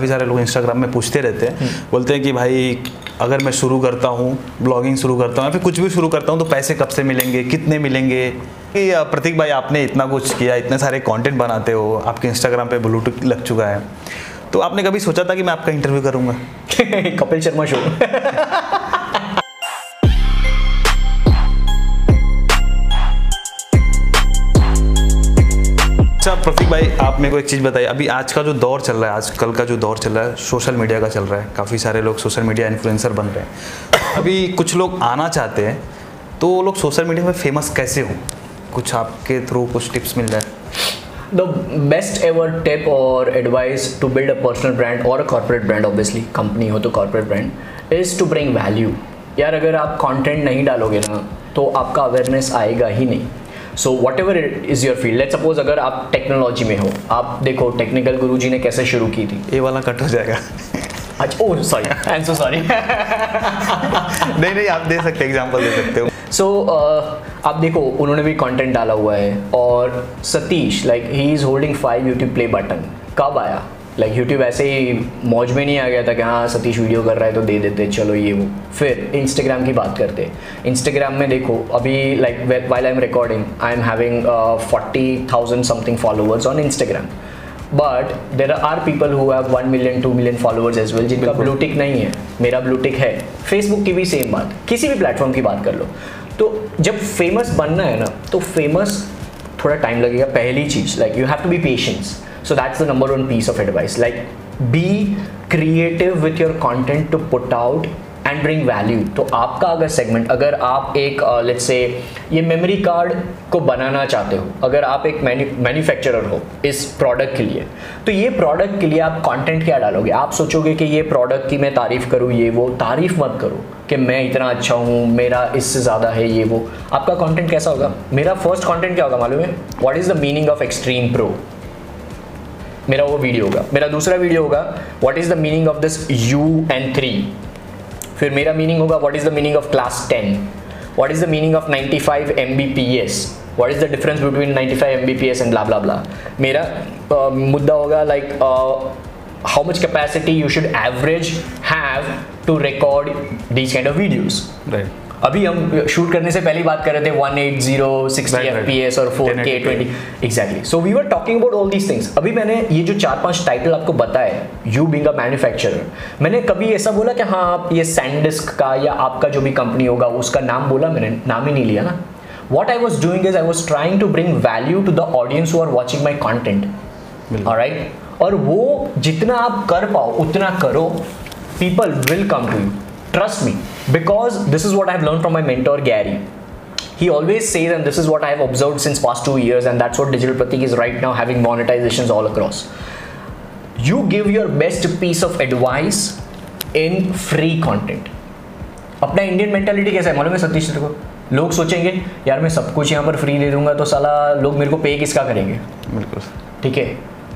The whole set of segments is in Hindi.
काफ़ी सारे लोग इंस्टाग्राम में पूछते रहते हैं। बोलते हैं कि भाई अगर मैं शुरू करता हूँ ब्लॉगिंग शुरू करता हूँ या फिर कुछ भी शुरू करता हूँ तो पैसे कब से मिलेंगे कितने मिलेंगे? कि प्रतीक भाई आपने इतना कुछ किया इतने सारे कंटेंट बनाते हो आपके इंस्टाग्राम पे ब्लूटूथ लग चुका है। तो आपने कभी सोचा था कि मैं आपका इंटरव्यू करूँगा? कपिल शर्मा शो अच्छा प्रतीक भाई, आप मेरे को एक चीज़ बताइए। अभी आज का जो दौर चल रहा है, आज कल का जो दौर चल रहा है, सोशल मीडिया का चल रहा है, काफ़ी सारे लोग सोशल मीडिया इन्फ्लुएंसर बन रहे हैं। अभी कुछ लोग आना चाहते हैं तो वो लोग सोशल मीडिया में फ़ेमस कैसे हों? कुछ आपके थ्रू कुछ टिप्स मिल जाए। The best ever tip or advice to build a personal brand or a corporate brand, obviously, company हो तो corporate brand, is to bring value यार, अगर आप content नहीं डालोगे ना तो आपका awareness आएगा ही नहीं। So whatever it is your field let suppose अगर आप टेक्नोलॉजी में हो आप देखो टेक्निकल गुरु जी ने कैसे शुरू की थी। ये वाला कट हो जाएगा। अच्छा ओह sorry I am so sorry नहीं नहीं आप दे सकते एग्जांपल दे सकते हो। सो so, uh, आप देखो उन्होंने भी कंटेंट डाला हुआ है और Satish like he is holding five YouTube play button कब आया? लाइक यूट्यूब ऐसे ही मौज में नहीं आ गया था कि हाँ सतीश वीडियो कर रहा है तो दे देते चलो ये वो। फिर इंस्टाग्राम की बात करते। इंस्टाग्राम में देखो अभी like while I am recording I am having forty thousand something followers on Instagram but there are people who have one million two million followers as well जिनका ब्लूटिक नहीं है। मेरा ब्लूटिक है। फेसबुक की भी सेम बात। किसी भी प्लेटफॉर्म की बात कर लो। तो जब फ़ेमस बनना है ना तो फ़ेमस थोड़ा टाइम लगेगा। पहली चीज़ like you have to be patience so that's the number one piece of advice. Like be creative with your content to put out and bring value तो आपका अगर सेगमेंट अगर आप एक लेट्स uh, से ये मेमोरी कार्ड को बनाना चाहते हो अगर आप एक मैन्युफैक्चरर हो इस प्रोडक्ट के लिए तो ये प्रोडक्ट के लिए आप कंटेंट क्या डालोगे? आप सोचोगे कि ये प्रोडक्ट की मैं तारीफ़ करूँ ये वो तारीफ़ मत करो कि मैं इतना अच्छा हूँ मेरा इससे ज़्यादा है ये वो। आपका कंटेंट कैसा होगा? मेरा फ़र्स्ट कंटेंट क्या होगा मालूम है? What is the meaning of extreme pro मेरा वो वीडियो होगा। मेरा दूसरा वीडियो होगा what is the meaning of this you and three फिर मेरा मीनिंग होगा what is the meaning of class ten what is the meaning of 95 five M B P S what is the difference between 95 five M B P S and blah blah blah मेरा uh, मुद्दा होगा like how much capacity you should average have to record these kind of videos right अभी हम शूट करने से पहले बात कर रहे थे 180 60 fps और 4k 20 exactly so we were talking about all these things अभी मैंने ये जो चार पाँच टाइटल आपको बताए यू बिंग अ मैन्युफैक्चरर मैंने कभी ऐसा बोला कि हाँ आप ये सैंडिस्क का या आपका जो भी कंपनी होगा उसका नाम बोला? मैंने नाम ही नहीं लिया ना। What I was doing is I was trying to bring value to the audience who are watching my content. Alright? और वो जितना आप कर पाओ उतना करो people will come to you. Trust me. because this is what I've learned from my mentor Gary. He always says, and this is what I've observed since past two years, and that's what Digital Pratik is right now having monetizations all across. You give your best piece of advice in free content. अपना इंडियन मेंटालिटी कैसा है मालूम है सतीश तेरे को लोग सोचेंगे यार मैं सब कुछ यहाँ पर फ्री दे दूँगा तो साला लोग मेरे को पे किसका करेंगे बिल्कुल ठीक है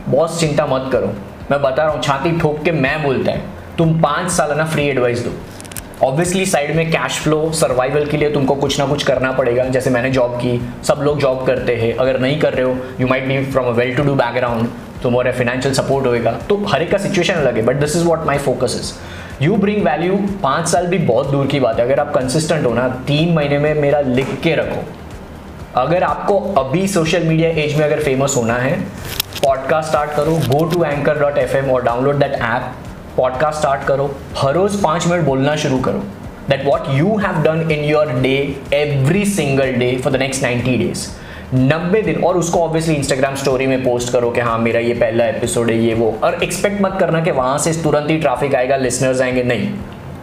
बॉस चिंता मत करो मैं बता रहा हूँ छाती ठोक के मैं बोलता है तुम पाँच साल ना फ्री एडवाइस दो ऑब्वियसली साइड में कैश फ्लो सर्वाइवल के लिए तुमको कुछ ना कुछ करना पड़ेगा। जैसे मैंने जॉब की, सब लोग जॉब करते हैं। अगर नहीं कर रहे हो you might be from a well to do background तुम्हारा फाइनेंशियल सपोर्ट होएगा। तो हर एक का सिचुएशन अलग है but this is what my focus is you bring value पाँच साल भी बहुत दूर की बात है। अगर आप कंसिस्टेंट हो ना, तीन महीने में मेरा लिख के रखो। अगर आपको अभी सोशल मीडिया एज में अगर फ़ेमस होना है पॉडकास्ट स्टार्ट करो go to anchor dot F M और download that app podcast start करो, हर रोज पाँच मिनट बोलना शुरू करो। That what you have done in your day every single day for the next ninety days नब्बे दिन, और उसको ऑब्वियसली इंस्टाग्राम स्टोरी में पोस्ट करो कि हाँ मेरा ये पहला एपिसोड है, ये वो। और एक्सपेक्ट मत करना कि वहाँ से तुरंत ही ट्रैफ़िक आएगा लिसनर्स आएँगे। नहीं।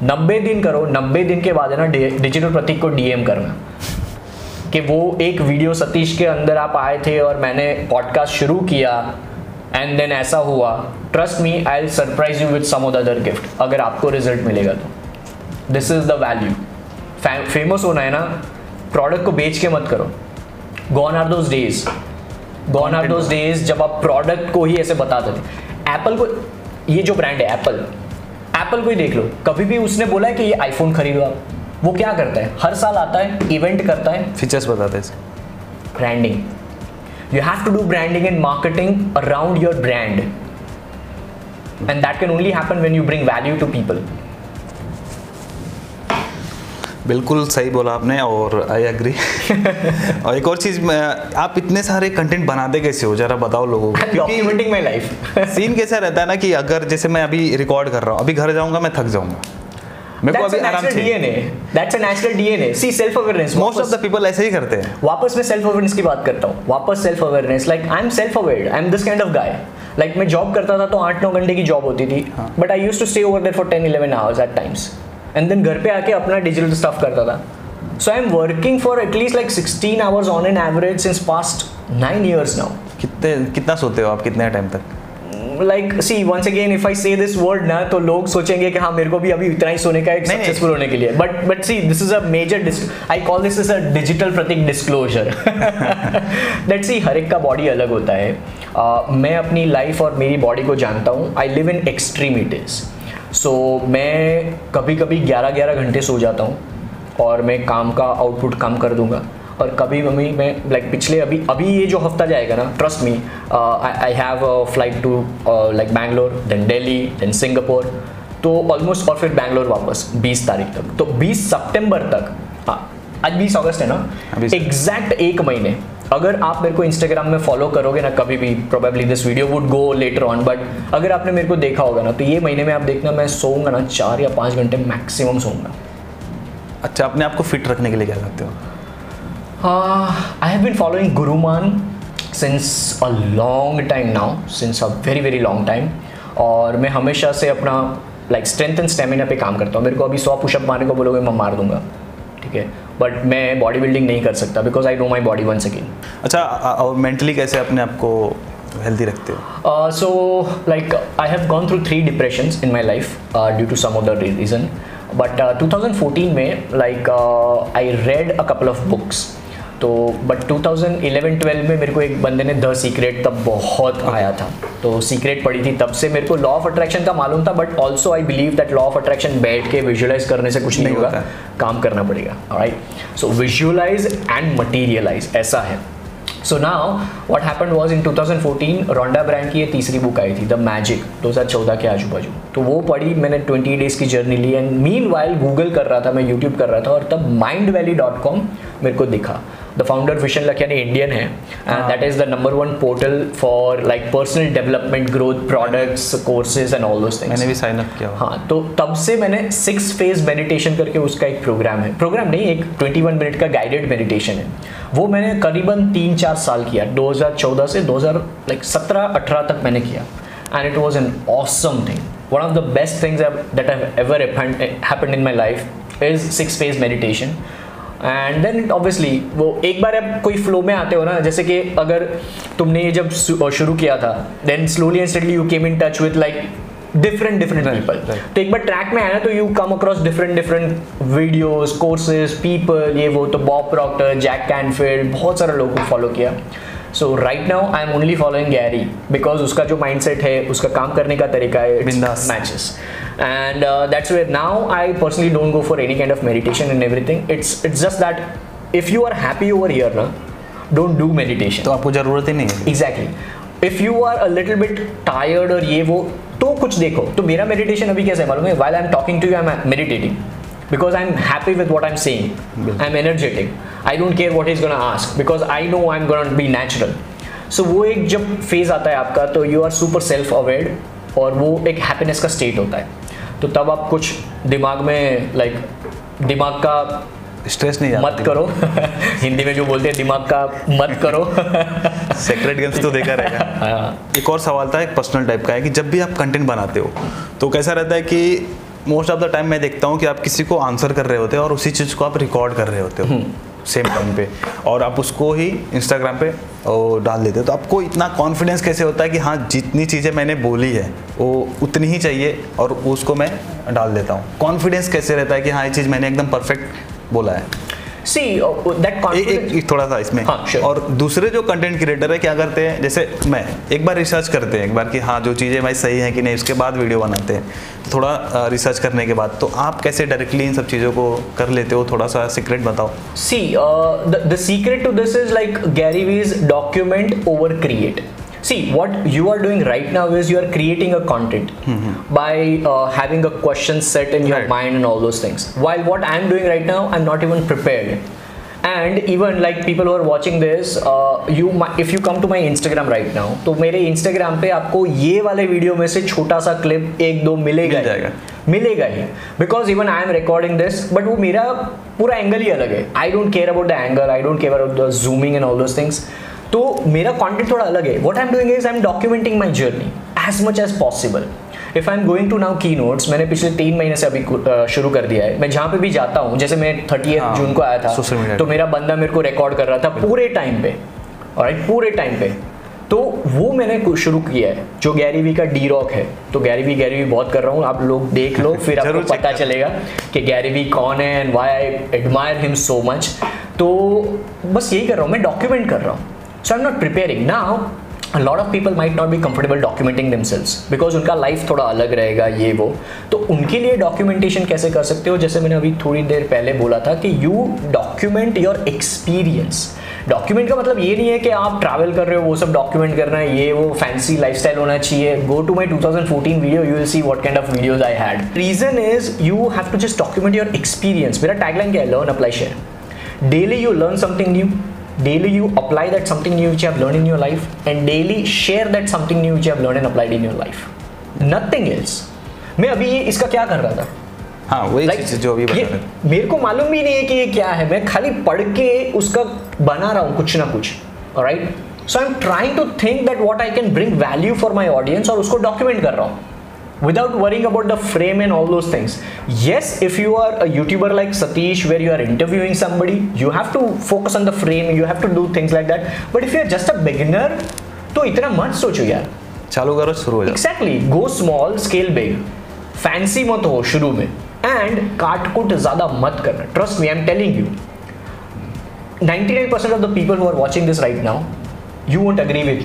नब्बे दिन करो, नब्बे दिन के बाद है ना डिजिटल प्रतीक को डीएम करना। कि वो एक वीडियो सतीश के अंदर आप आए थे और मैंने पॉडकास्ट शुरू किया एंड देन ऐसा हुआ trust me I surprise you with some other gift अगर आपको रिज़ल्ट मिलेगा तो। This is the value famous होना है ना प्रोडक्ट को बेच के मत करो। Gone are those days gone are those days जब आप प्रोडक्ट को ही ऐसे बताते थे एप्पल को ये जो ब्रांड है एप्पल एप्पल को ही देख लो। कभी भी उसने बोला है कि ये आईफोन खरीदो आप। वो क्या करता है? हर साल आता है इवेंट करता है। फीचर्स बताते हैं branding you have to do branding and marketing around your brand. And that can only happen when you bring value to people. बिल्कुल सही बोला आपने और आई एग्री और एक और चीज़ मैं आप इतने सारे कंटेंट बनाते कैसे हो? जरा बताओ लोगों को डॉक्यूमेंटिंग माय लाइफ सीन कैसा रहता है ना कि अगर जैसे मैं अभी रिकॉर्ड कर रहा हूँ अभी घर जाऊँगा मैं थक जाऊँगा। मेरे को अभी आराम DNA. That's a natural DNA. See self awareness. Most of the people ऐसे ही करते हैं। वापस मैं सेल्फ अवेयरनेस की बात करता हूँ। वापस self awareness like I am self aware I am this kind of guy like मैं जॉब करता था तो आठ नौ घंटे की जॉब होती थी। But I use to stay over there for ten eleven hours at times and then घर पे आके अपना डिजिटल स्टफ़ करता था। So I am working for at least like sixteen hours on an average since past nine years now कितने कितना सोते हो आप? कितने टाइम तक? Like see once again if I say this word ना तो लोग सोचेंगे कि हाँ मेरे को भी अभी इतना ही सोने का एक। सक्सेसफुल होने के लिए। But but see this is a major I call this is a digital Prateek disclosure that see हर एक का बॉडी अलग होता है। Uh, मैं अपनी लाइफ और मेरी बॉडी को जानता हूँ। आई लिव इन एक्सट्रीमिटीज सो मैं कभी कभी ग्यारह ग्यारह घंटे सो जाता हूँ और मैं काम का आउटपुट कम कर दूँगा। और कभी मम्मी मैं लाइक पिछले अभी अभी ये जो हफ़्ता जाएगा ना trust me I have flight to like Bangalore then Delhi then Singapore तो ऑलमोस्ट और फिर बैंगलोर वापस 20 तारीख तक। तो 20 सितंबर तक हाँ आज 20 अगस्त है ना एग्जैक्ट एक महीने। अगर आप मेरे को इंस्टाग्राम में फॉलो करोगे ना कभी भी probably this video would go later on but अगर आपने मेरे को देखा होगा ना तो ये महीने में आप देखना मैं सोऊँगा ना चार या पाँच घंटे मैक्सिमम सोऊँगा। अच्छा अपने आप को फिट रखने के लिए क्या करते हो? I have been following Gurumann since a long time now since a very very long time और मैं हमेशा से अपना लाइक स्ट्रेंथ एंड स्टेमिना पे काम करता हूँ। मेरे को अभी सौ पुशअप मारने को बोलोगे मैं मार दूँगा। ठीक है? बट मैं बॉडी बिल्डिंग नहीं कर सकता because I know my body one second अच्छा और मेंटली कैसे अपने आप को हेल्दी रखते हो? So like I have gone through three depression in my life due to some other reason but two thousand fourteen में like I read a couple of books तो बट 2011-12 में मेरे को एक बंदे ने द सीक्रेट तब बहुत आया था। तो सीक्रेट पढ़ी थी तब से मेरे को लॉ ऑफ़ अट्रैक्शन का मालूम था but also I believe that law of attraction बैठ के विजुअलाइज करने से कुछ नहीं नहीं होगा। काम करना पड़ेगा right so visualize and materialize ऐसा है। So now what happened was in 2014 Rhonda Byrne की ये तीसरी बुक आई थी द मैजिक 2014 के आजू बाजू तो वो पढ़ी मैंने 20 डेज़ की जर्नी ली एंड मीन वाइल गूगल कर रहा था मैं यूट्यूब कर रहा था और तब माइंड वैली डॉट कॉम मेरे को दिखा। The founder Vishen Lakhiani Indian है and that is the number one portal for like personal development growth products courses and all those things मैंने भी साइन अप किया। हाँ तो तब से मैंने सिक्स फ़ेज़ मेडिटेशन करके उसका एक प्रोग्राम है। प्रोग्राम नहीं एक 21 मिनट का गाइडेड मेडिटेशन है। वो मैंने करीबन तीन चार साल किया। 2014 से 2000 लाइक 17 18 तक मैंने किया। And it was an awesome thing one of the best things that have ever happened in my life is six phase meditation and then obviously वो एक बार आप कोई फ्लो में आते हो ना जैसे कि अगर तुमने ये जब शुरू किया था then slowly and steadily you came in touch with like different different people तो एक बार ट्रैक में आया तो you come across different different videos courses people ये वो तो बॉप प्रॉक्टर जैक कैनफील्ड बहुत सारे लोगों को फॉलो किया। So right now I am only following Gary because उसका जो माइंड सेट है उसका काम करने का तरीका है matches and that's way now I personally don't go for any kind of meditation in every thing it's it's just that if you are happy over यर ना डोंट डू मेडिटेशन तो आपको ज़रूरत ही नहीं है। Exactly if you are a little bit tired और ये वो तो कुछ देखो। तो मेरा मेडिटेशन अभी कैसे मालूम है? While I am talking to you I am meditating because I am happy with what I am saying I am energetic energetic I don't care what he's gonna ask because I know I'm gonna be natural. So वो एक जब फ़ेज़ आता है आपका तो you are super self aware और वो एक हैप्पीनेस का स्टेट होता है। तो तब आप कुछ दिमाग में लाइक like, दिमाग का स्ट्रेस नहीं मत करो। हिंदी में जो बोलते हैं दिमाग का मत करो। सेक्रेट गेम्स तो देखा रहेगा। हाँ। एक और सवाल था एक पर्सनल टाइप का है कि जब भी आप कंटेंट बनाते हो तो कैसा रहता है कि मोस्ट ऑफ़ द टाइम मैं देखता हूँ कि आप किसी को आंसर कर रहे होते हो और उसी चीज़ को आप रिकॉर्ड कर रहे होते हो। सेम टाइम पे। और आप उसको ही इंस्टाग्राम पे और डाल देते हो। तो आपको इतना कॉन्फिडेंस कैसे होता है कि हाँ जितनी चीज़ें मैंने बोली है वो उतनी ही चाहिए और उसको मैं डाल देता हूँ। कॉन्फिडेंस कैसे रहता है कि हाँ ये चीज़ मैंने एकदम परफेक्ट बोला है? सी दैट एक, एक, थोड़ा सा इसमें। हाँ, sure. और दूसरे जो कंटेंट क्रिएटर है क्या करते हैं? जैसे मैं एक बार रिसर्च करते हैं एक बार कि हाँ जो चीज़ें भाई सही हैं कि नहीं उसके बाद वीडियो बनाते हैं। तो थोड़ा रिसर्च करने के बाद। तो आप कैसे डायरेक्टली इन सब चीज़ों को कर लेते हो? थोड़ा सा सीक्रेट बताओ। सी uh, secret to this is like Gary Vee's document over create. see what you are doing right now is you are creating a content by uh, having a question set in your Right. mind and all those things while what i'm doing right now i'm not even prepared and even like people who are watching this uh, you mi- if you come to my instagram right now तो मेरे instagram पे आपको ये वाले वीडियो में से छोटा सा क्लिप एक दो मिलेगा मिल ही। जाएगा। मिलेगा ही because even I am recording this but वो मेरा पूरा एंगल ही अलग है I don't care about the angle I don't care about the zooming and all those things तो मेरा कंटेंट थोड़ा अलग है. What I am doing is I am documenting my journey as much as possible if I am going to now की नोट्स मैंने पिछले तीन महीने से अभी शुरू कर दिया है. मैं जहाँ पे भी जाता हूँ जैसे मैं थर्टी हाँ, जून को आया था तो मेरा बंदा मेरे को रिकॉर्ड कर रहा था पूरे टाइम पे. राइट पूरे टाइम पे. तो वो मैंने शुरू किया है जो गैरी वी का डी रॉक है. तो गैरी वी गैरी वी बहुत कर रहा हूँ. आप लोग देख लो फिर आपको पता चलेगा कि गैरी वी कौन है and why I admire him so much तो बस यही कर रहा हूँ मैं डॉक्यूमेंट कर रहा हूँ। I am not preparing now a lot of people might not be comfortable documenting themselves because उनका लाइफ थोड़ा अलग रहेगा, ये वो। तो उनके लिए डॉक्यूमेंटेशन कैसे कर सकते हो? जैसे मैंने अभी थोड़ी देर पहले बोला था कि you document your experience document का मतलब ये नहीं है कि आप ट्रैवल कर रहे हो, वो सब डॉक्यूमेंट करना है, ये वो फैंसी लाइफस्टाइल होना चाहिए। Go to my 2014 video you will see what kind of videos I had reason is you have to just document your experience मेरा टैगलाइन क्या है? Learn apply share daily you learn something new daily you apply that something new which you have learned in your life and daily share that something new which you have learned and applied in your life nothing else मैं अभी ये इसका क्या कर रहा था हाँ वही Like, चीज़ जो अभी बता मेरे को मालूम भी नहीं है कि ये क्या है मैं खाली पढ़ के उसका बना रहा हूँ कुछ ना कुछ right so I am trying to think that what I can bring value for my audience और उसको डॉक्यूमेंट कर रहा हूँ without worrying about the frame and all those things yes if you are a youtuber like satish where you are interviewing somebody you have to focus on the frame you have to do things like that but if you are just a beginner तो इतना मत सोचो यार चालू करो शुरू हो जाओ exactly go small scale big fancy मत हो शुरू में एंड काट कुट ज़्यादा मत करना trust me I am telling you 99% of the people who are watching this right now you won't agree with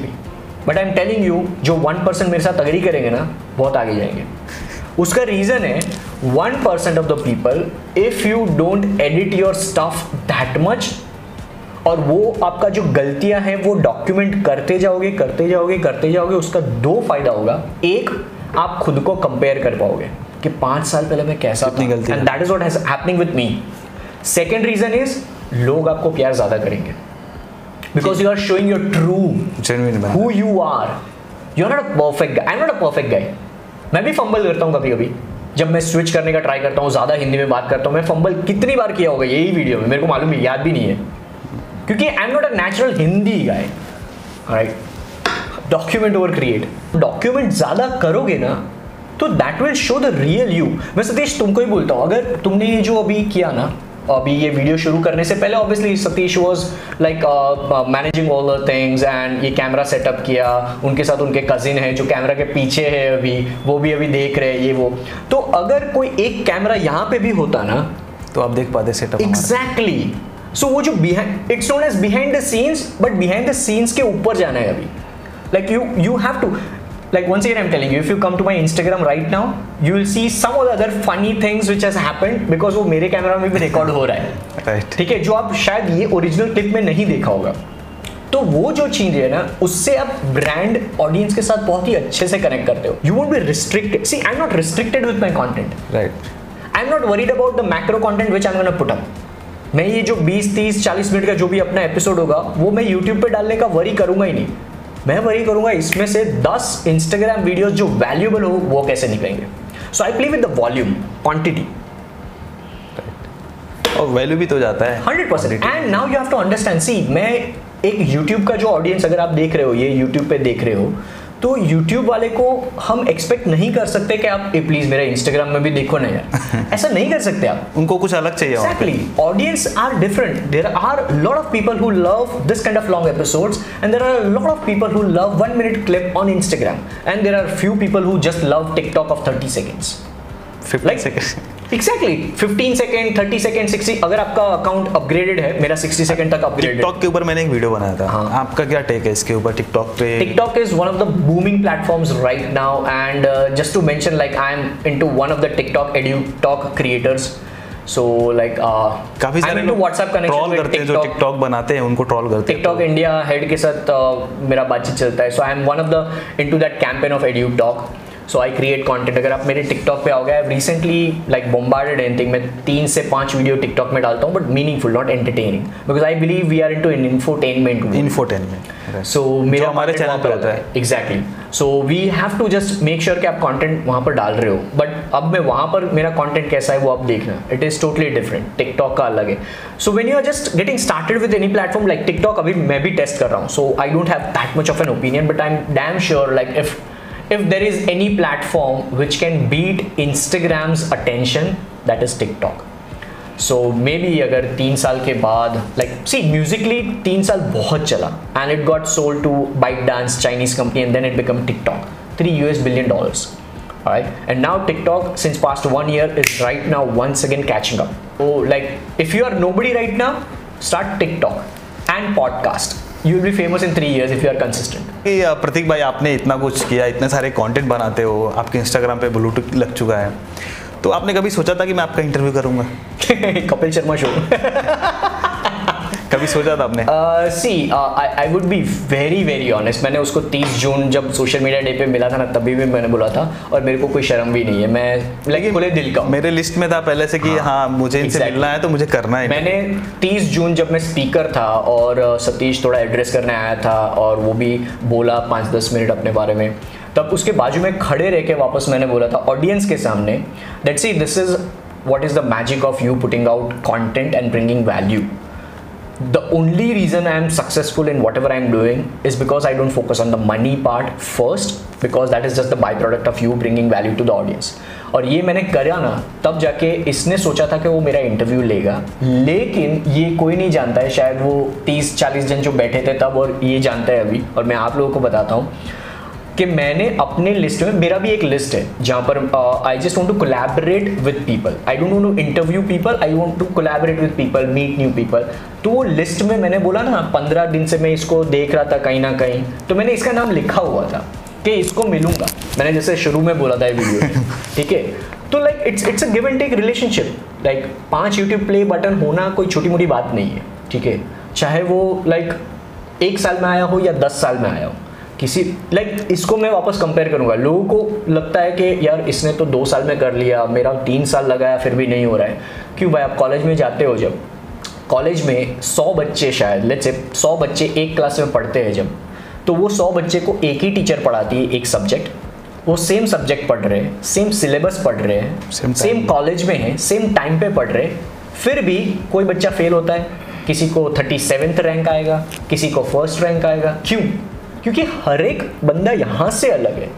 me I am telling you जो वन परसेंट मेरे साथ अग्री करेंगे ना बहुत आगे जाएँगे। उसका रीजन है 1% of the people if you don't edit your stuff that much और वो आपका जो गलतियाँ हैं वो डॉक्यूमेंट करते जाओगे करते जाओगे करते जाओगे उसका दो फ़ायदा होगा। एक आप खुद को कंपेयर कर पाओगे कि पाँच साल पहले मैं कैसा गलती and. That is has happening with me second reason is लोग आपको प्यार ज़्यादा करेंगे। You are showing your true genuine बना who you are. You're not a perfect guy. I'm not a perfect guy. मैं भी फंबल करता हूँ कभी कभी जब मैं स्विच करने का ट्राई करता हूँ ज़्यादा हिंदी में बात करता हूँ मैं फंबल कितनी बार किया होगा यही वीडियो में? मेरे को मालूम है याद भी नहीं है। क्योंकि I am not a natural Hindi guy right document over create document ज़्यादा करोगे ना तो that will show the real you मैं सतीश तुमको ही बोलता हूँ अगर तुमने ये जो अभी किया ना अभी ये वीडियो शुरू करने से पहले obviously Satish was like managing all the things and ये कैमरा सेटअप किया। उनके साथ उनके कजिन है जो कैमरा के पीछे है अभी वो भी अभी देख रहे हैं ये वो। तो अगर कोई एक कैमरा यहाँ पे भी होता ना तो आप देख पाते सेटअप एग्जैक्टली सो वो जो behind it's known as behind the scenes but behind the scenes के ऊपर जाना है अभी। Like you you have to like once again i'm telling you if you come to my instagram right now you will see some of the other funny things which has happened because वो मेरे कैमरा में भी रिकॉर्ड हो रहा है। राइट ठीक है जो आप शायद ये ओरिजिनल क्लिप में नहीं देखा होगा। तो वो जो चीज़ है ना उससे आप ब्रांड ऑडियंस के साथ बहुत ही अच्छे से कनेक्ट करते हो। You won't be restricted see I am not restricted with my content right I am not worried about the macro content which I am put up मैं ये जो 20 30 40 मिनट का जो भी अपना एपिसोड होगा वो मैं यूट्यूब पे डालने का वरी करूँगा ही नहीं। मैं वही करूँगा इसमें से 10 इंस्टाग्राम वीडियोस जो वैल्यूएबल हो वो कैसे निकलेंगे? So I play with the volume quantity और वैल्यू भी तो जाता है। Hundred percent and now you have to understand see मैं एक YouTube का जो ऑडियंस अगर आप देख रहे हो ये YouTube पे देख रहे हो तो YouTube वाले को हम एक्सपेक्ट नहीं कर सकते कि आप ए प्लीज़ मेरा Instagram में भी देखो ना यार। ऐसा नहीं कर सकते आप। उनको कुछ अलग चाहिए exactly audience are different there are lot of people who love this kind of long episode and there are lot of people who love one minute clip on Instagram and there are few people who just love TikTok of thirty seconds like seconds exactly. 15 second 30 second 60 अगर आपका अकाउंट अपग्रेडेड है मेरा 60 सेकंड तक अपग्रेडेड टिकटॉक के ऊपर मैंने एक वीडियो बनाया था। हाँ। आपका क्या टेक है इसके ऊपर? टिकटॉक पे TikTok is one of the booming platforms right now, and uh, just to mention, like I'm into one of the TikTok edu talk creators. So like काफ़ी सारे लोग व्हाट्सएप कनेक्शन ट्रॉल करते हैं जो टिकटॉक बनाते हैं उनको ट्रॉल करते हैं। टिकटॉक इंडिया हेड के साथ uh, मेरा बातचीत चलता है। So I am one of the into that campaign of edu talk so I create content अगर आप मेरे टिकटॉक पे आओगे I recently like bombarded anything मैं तीन से पाँच वीडियो टिकटॉक में डालता हूँ but meaningful not entertaining because I believe we are in to infotainment infotainment so मेरा हमारे चैनल पर होता है। Exactly so we have to just make sure कि आप कंटेंट वहाँ पर डाल रहे हो. बट अब मैं वहाँ पर मेरा कंटेंट कैसा है वो आप देखना। It is totally different TikTok का अलग है। So when you are just getting started with any platform like TikTok अभी मैं भी टेस्ट कर रहा हूँ। So I don't have that much of an opinion but I am damn sure like if if there is any platform which can beat Instagram's attention, that is TikTok. So maybe अगर तीन साल के बाद लाइक सी म्यूजिकली तीन साल बहुत चला and it got sold to ByteDance Chinese company and then it become TikTok three U S billion dollars right and now tiktok since past one year is right now once again catching up so like if you are nobody right now start tiktok and podcast You will be famous in three years if you are consistent Prateek भाई आपने इतना कुछ किया इतने सारे कंटेंट बनाते हो आपके इंस्टाग्राम पे ब्लूटूथ लग चुका है। तो आपने कभी सोचा था कि मैं आपका इंटरव्यू करूँगा? कपिल शर्मा शो कभी सोचा था आपने? See I would be very very honest मैंने उसको 30 जून जब सोशल मीडिया डे पे मिला था ना तभी भी मैंने बोला था और मेरे को कोई शर्म भी नहीं है। मैं लेकिन खुले दिल का मेरे लिस्ट में था पहले से कि हाँ, हाँ मुझे इनसे exactly. मिलना है तो मुझे करना है मैंने 30 जून जब मैं स्पीकर था और सतीश थोड़ा एड्रेस करने आया था और वो भी बोला पाँच दस मिनट अपने बारे में। तब उसके बाजू में खड़े रह के वापस मैंने बोला था ऑडियंस के सामने that see this is what is the magic of you putting out content and bringing value the only reason I am successful in whatever I am doing is because I don't focus on the money part first because that is just the byproduct of you bringing value to the audience. और ये मैंने करा ना तब जाके इसने सोचा था कि वो मेरा इंटरव्यू लेगा लेकिन ये कोई नहीं जानता है शायद वो 30-40 जन जो बैठे थे तब और ये जानता है अभी और मैं आप लोगों को बताता हूँ कि मैंने अपने लिस्ट में मेरा भी एक लिस्ट है जहाँ पर I just want to collaborate with people I don't want to interview people I want to collaborate with people meet new people तो वो लिस्ट में मैंने बोला ना पंद्रह दिन से मैं इसको देख रहा था कहीं ना कहीं तो मैंने इसका नाम लिखा हुआ था कि इसको मिलूँगा। मैंने जैसे शुरू में बोला था वीडियो ठीक है? तो like it's it's a give and take relationship like पाँच यूट्यूब प्ले बटन होना कोई छोटी मोटी बात नहीं है। ठीक है? चाहे वो लाइक like, एक साल में आया हो या दस साल में आया हो। किसी लाइक like, इसको मैं वापस कंपेयर करूँगा। लोगों को लगता है कि यार इसने तो दो साल में कर लिया मेरा तीन साल लगाया फिर भी नहीं हो रहा है। क्यों भाई? आप कॉलेज में जाते हो जब कॉलेज में सौ बच्चे शायद लेट्स से सौ बच्चे एक क्लास में पढ़ते हैं जब तो वो सौ बच्चे को एक ही टीचर पढ़ाती है एक सब्जेक्ट वो सेम सब्जेक्ट पढ़ रहे हैं सेम सिलेबस पढ़ रहे हैं सेम कॉलेज में। है सेम टाइम पे पढ़ रहे फिर भी कोई बच्चा फेल होता है किसी को थर्टी सेवेंथ रैंक आएगा किसी को फ़र्स्ट रैंक आएगा। क्यों? क्योंकि हर एक बंदा यहाँ से अलग है।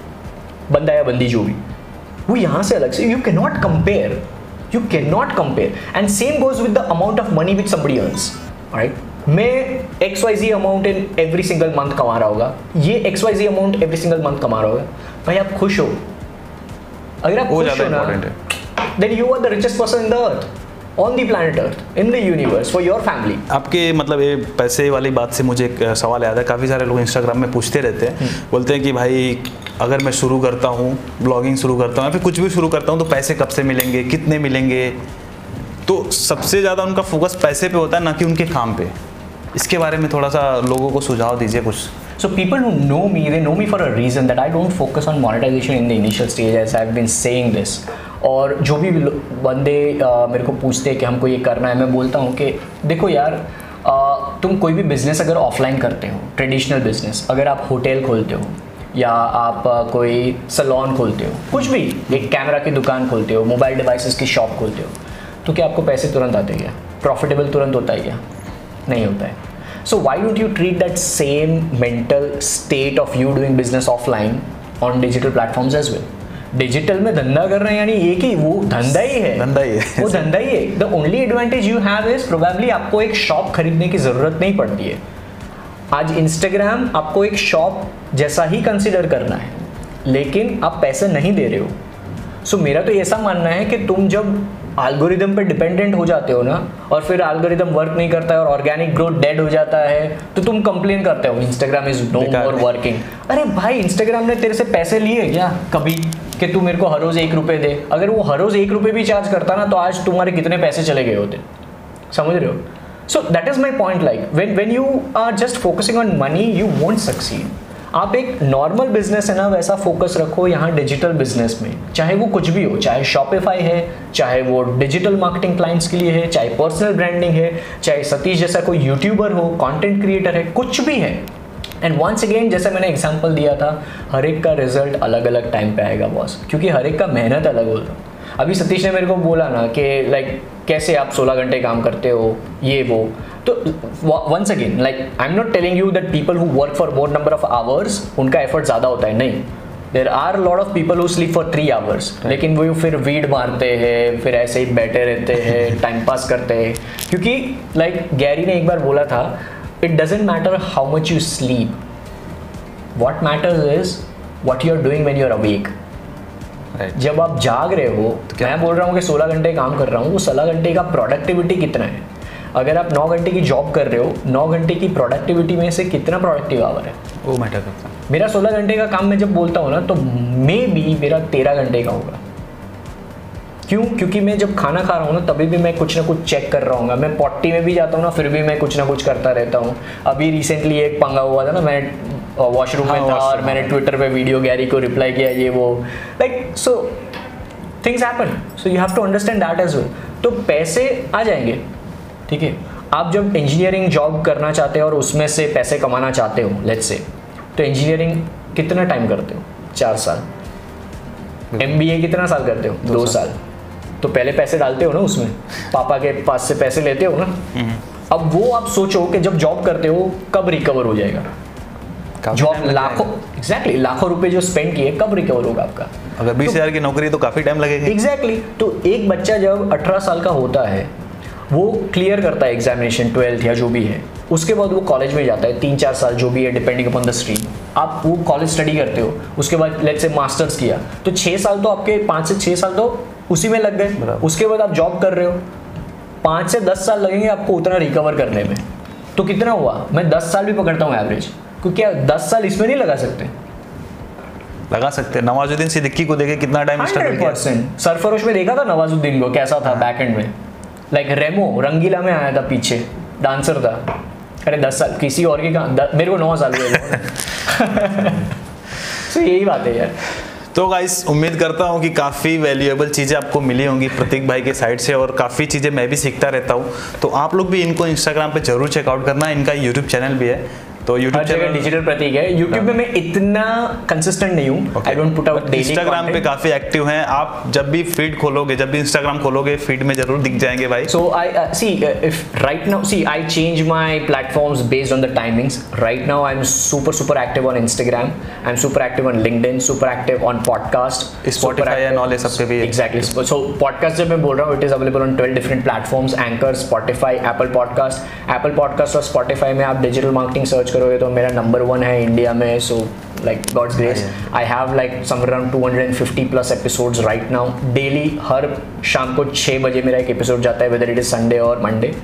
बंदा या बंदी जो भी वो यहाँ से अलग से you can not compare you can not compare and same goes with the amount of money with somebody earns right मैं X Y Z amount in every single month कमा रहा होगा ये X Y Z amount every single month कमा रहा होगा। भाई आप खुश हो। अगर आप खुश हो ना then you are the richest person in the earth on the planet earth in the universe for your family आपके मतलब ये पैसे वाली बात से मुझे एक सवाल याद है। काफ़ी सारे लोग इंस्टाग्राम में पूछते रहते हैं। हम्म। बोलते हैं कि भाई अगर मैं शुरू करता हूँ ब्लॉगिंग शुरू करता हूँ या फिर कुछ भी शुरू करता हूँ तो पैसे कब से मिलेंगे कितने मिलेंगे? तो सबसे ज़्यादा उनका फोकस पैसे पे होता है ना कि उनके काम पे। इसके बारे में थोड़ा सा लोगों को सुझाव दीजिए कुछ। So people who know me, they know me for a reason that I don't focus on monetization in the initial stage as I've been saying this. और जो भी बंदे मेरे को पूछते हैं कि हमको ये करना है मैं बोलता हूँ कि देखो यार आ, तुम कोई भी बिज़नेस अगर ऑफलाइन करते हो ट्रेडिशनल बिज़नेस अगर आप होटल खोलते हो या आप कोई सलोन खोलते हो कुछ भी एक कैमरा की दुकान खोलते हो मोबाइल डिवाइसेस की शॉप खोलते हो तो क्या आपको पैसे तुरंत आते क्या? प्रॉफिटेबल तुरंत होता है क्या? नहीं होता है. So why don't you treat that same mental state of you doing business offline on digital platforms as well digital में धंधा कर रहे हैं यानी एक ही वो धंधा ही है। धंधा ही है। वो धंधा ही है। The only advantage you have is probably आपको एक शॉप खरीदने की ज़रूरत नहीं पड़ती है। आज इंस्टाग्राम आपको एक शॉप जैसा ही कंसिडर करना है लेकिन आप पैसे नहीं दे रहे हो। सो so, मेरा तो ऐसा मानना है कि तुम जब एल्गोरिदम पे डिपेंडेंट हो जाते हो ना और फिर एल्गोरिदम वर्क नहीं करता है और ऑर्गेनिक ग्रोथ डेड हो जाता है तो तुम कंप्लेन करते हो Instagram is no more working अरे भाई इंस्टाग्राम ने तेरे से पैसे लिए क्या? कभी कि तू मेरे को हर रोज एक रुपये दे। अगर वो हर रोज एक रुपये भी चार्ज करता ना तो आज तुम्हारे कितने पैसे चले गए होते? समझ रहे हो? So that is my point like when when you are just focusing on money you want succeed आप एक नॉर्मल बिज़नेस है ना, वैसा फोकस रखो यहाँ डिजिटल बिज़नेस में। चाहे वो कुछ भी हो, चाहे शॉपिफाई है, चाहे वो डिजिटल मार्केटिंग क्लाइंट्स के लिए है, चाहे पर्सनल ब्रांडिंग है, चाहे सतीश जैसा कोई यूट्यूबर हो कंटेंट क्रिएटर है, कुछ भी है। एंड वंस अगेन जैसे मैंने एग्ज़ाम्पल दिया था हर एक का रिज़ल्ट अलग अलग टाइम पे आएगा बॉस क्योंकि हर एक का मेहनत अलग होता अभी सतीश ने मेरे को बोला ना कि लाइक कैसे आप 16 घंटे काम करते हो ये वो. तो once again like I am not telling you that people who work for more number of hours उनका एफर्ट ज़्यादा होता है. नहीं. There are lot of people who sleep for three hours लेकिन वो फिर वीड मारते हैं फिर ऐसे ही बैठे रहते हैं टाइम पास करते हैं. क्योंकि लाइक like, गैरी ने एक बार बोला था it doesn't matter how much you sleep. What matters is what you're doing when you're awake. Right. जब आप जाग रहे हो तो क्या? मैं बोल रहा हूँ कि 16 घंटे काम कर रहा हूँ वो 16 घंटे का प्रोडक्टिविटी कितना है? अगर आप 9 घंटे की जॉब कर रहे हो 9 घंटे की प्रोडक्टिविटी में से कितना प्रोडक्टिव आवर है? वो मैटर करता है। मेरा 16 घंटे का काम मैं जब बोलता हूँ ना तो मे बी मेरा 13 घंटे का होगा। क्यों? क्योंकि मैं जब खाना खा रहा हूँ ना तभी भी मैं कुछ ना कुछ चेक कर रहा हूँ मैं पॉट्टी में भी जाता हूँ ना फिर भी मैं कुछ ना कुछ करता रहता हूँ। अभी रिसेंटली एक पंगा हुआ था ना मैं वॉशरूम हाँ, में था और मैंने ट्विटर पे वीडियो गैरी को रिप्लाई किया ये वो। Like so things happen so you have to understand that as well तो पैसे आ जाएँगे ठीक है? आप जब इंजीनियरिंग जॉब करना चाहते हो और उसमें से पैसे कमाना चाहते हो लेट्स से तो इंजीनियरिंग कितना टाइम करते हो? चार साल। एम कितना साल करते हो? दो, दो साल। तो पहले पैसे डालते हो ना उसमें? पापा के पास से पैसे लेते हो ना? हम्म। अब वो आप सोचो कि जब जॉब करते हो कब रिकवर हो जाएगा? जॉब लाखों एग्जैक्टली लाखों रुपए जो स्पेंड किए कब रिकवर होगा आपका? अगर बीस तो हज़ार की नौकरी तो काफ़ी टाइम लगेगा। एग्जैक्टली तो एक बच्चा जब अठारह साल का होता है वो क्लियर करता है एग्जामिनेशन ट्वेल्थ या जो भी है। उसके बाद वो कॉलेज में जाता है तीन चार साल जो भी है डिपेंडिंग अपॉन द स्ट्रीम आप वो कॉलेज स्टडी करते हो उसके बाद लेट से मास्टर्स किया तो छः साल तो आपके पाँच से छः साल तो उसी में लग गए। उसके बाद आप जॉब कर रहे हो। पाँच से दस साल लगेंगे आपको उतना रिकवर करने में। तो कितना हुआ? मैं दस साल भी पकड़ता हूँ एवरेज क्योंकि दस साल इसमें नहीं लगा सकते? लगा सकते। हैं नवाजुद्दीन सिद्दीकी को देखे कितना टाइम स्ट्रगल किया सरफरोश में देखा था नवाजुद्दीन को कैसा था बैक एंड में? लाइक रेमो रंगीला में आया था पीछे। डांसर था। अरे दस साल किसी और के कहा? मेरे को नौ साल हुए। तो यही बात है यार। तो गाइस उम्मीद करता हूँ कि काफ़ी वैल्यूएबल चीज़ें आपको मिली होंगी प्रतीक भाई के साइड से और काफ़ी चीज़ें मैं भी सीखता रहता हूँ। तो आप लोग भी इनको इंस्टाग्राम पे ज़रूर चेकआउट करना, इनका यूट्यूब चैनल भी है। तो यूट्यूब चैनल डिजिटल प्रतीक है। यूट्यूब में मैं इतना कंसिस्टेंट नहीं हूँ। I don't put out daily Instagram पे काफ़ी एक्टिव हैं। आप जब भी फ़ीड खोलोगे जब भी इंस्टाग्राम खोलोगे फ़ीड में ज़रूर दिख जाएँगे भाई। So I see if right now see I change my platforms based on the timings right now I am super super active on Instagram I am super active on LinkedIn super active on podcast Spotify and all सब पे भी एग्जैक्टली सो पॉडकास्ट जब मैं बोल रहा हूँ it is available on 12 different platforms Anchor Spotify Apple podcast Apple podcast और स्पॉटिफाई में आप डिजिटल मार्केटिंग सर्च करोगे तो मेरा नंबर वन है इंडिया में so like God's grace I have like some around 250 plus episodes right now daily हर शाम को छः बजे मेरा एक एपिसोड जाता है वेदर इट इज़ संडे और मंडे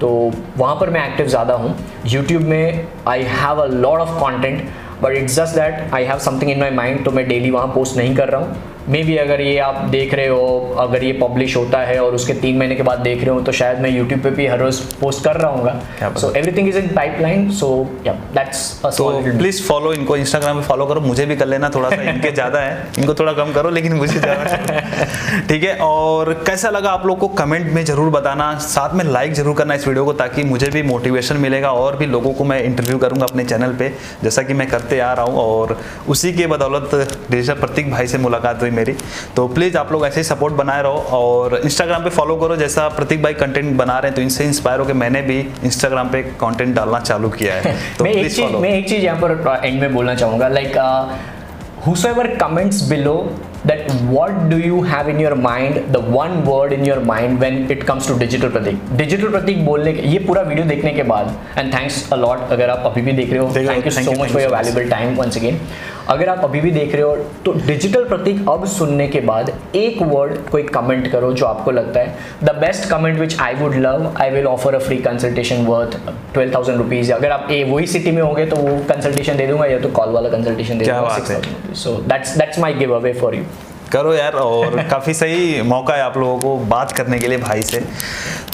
तो वहाँ पर मैं एक्टिव ज़्यादा हूँ। यूट्यूब में I have a lot of content but it's just that I have something in my mind तो मैं डेली वहाँ पोस्ट नहीं कर रहा हूँ। मे बी अगर ये आप देख रहे हो अगर ये पब्लिश होता है और उसके तीन महीने के बाद देख रहे हो तो शायद मैं यूट्यूब पे भी हर रोज पोस्ट कर रहा हूँ। So everything is in pipeline so that's तो प्लीज़ फॉलो इनको इंस्टाग्राम पे फॉलो करो मुझे भी कर लेना थोड़ा सा इनके ज़्यादा है इनको थोड़ा कम करो लेकिन मुझे ज़्यादा ठीक है और कैसा लगा आप लोग को कमेंट में ज़रूर बताना साथ में लाइक ज़रूर करना इस वीडियो को ताकि मुझे भी मोटिवेशन मिलेगा और भी लोगों को मैं इंटरव्यू करूँगा अपने चैनल पर जैसा कि मैं करते आ रहा हूँ और उसी के बदौलत डिजिटल प्रतीक भाई से मुलाकात हुई मेरी। तो प्लीज़ आप लोग ऐसे ही सपोर्ट बनाए रहो और इंस्टाग्राम पे फॉलो करो। जैसा प्रतीक भाई कंटेंट बना रहे हैं तो इनसे इंस्पायर हो कि मैंने भी इंस्टाग्राम पे कंटेंट डालना चालू किया है। तो मैं एक चीज़ मैं एक चीज़ यहाँ पर एंड में बोलना चाहूँगा like whosoever comments below that what do you have in your mind the one word in your mind when it comes to digital pratik. Digital pratik बोलने के ये पूरा वीडियो देखने के बाद एंड थैंक्स अ लॉट अगर आप अभी भी देख रहे हो thank you so much for your valuable time once again अगर आप अभी भी देख रहे हो तो डिजिटल प्रतीक अब सुनने के बाद एक वर्ड कोई कमेंट करो जो आपको लगता है the best comment which I would love I will offer a free consultation worth twelve thousand rupees अगर आप ए वही सिटी में होंगे तो वो कंसल्टेशन दे दूँगा या तो कॉल वाला कंसल्टेशन दे दूँगा so that's that's my giveaway for you करो यार और काफ़ी सही मौका है आप लोगों को बात करने के लिए भाई से।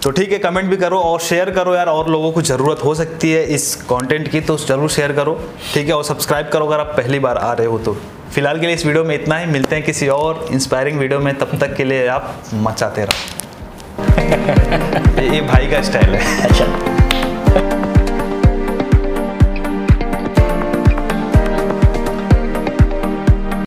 तो ठीक है कमेंट भी करो और शेयर करो यार और लोगों को ज़रूरत हो सकती है इस कंटेंट की तो ज़रूर शेयर करो। ठीक है और सब्सक्राइब करो अगर आप पहली बार आ रहे हो तो। फ़िलहाल के लिए इस वीडियो में इतना ही मिलते हैं किसी और इंस्पायरिंग वीडियो में तब तक के लिए आप मचाते रहो। ये भाई का स्टाइल है। अच्छा।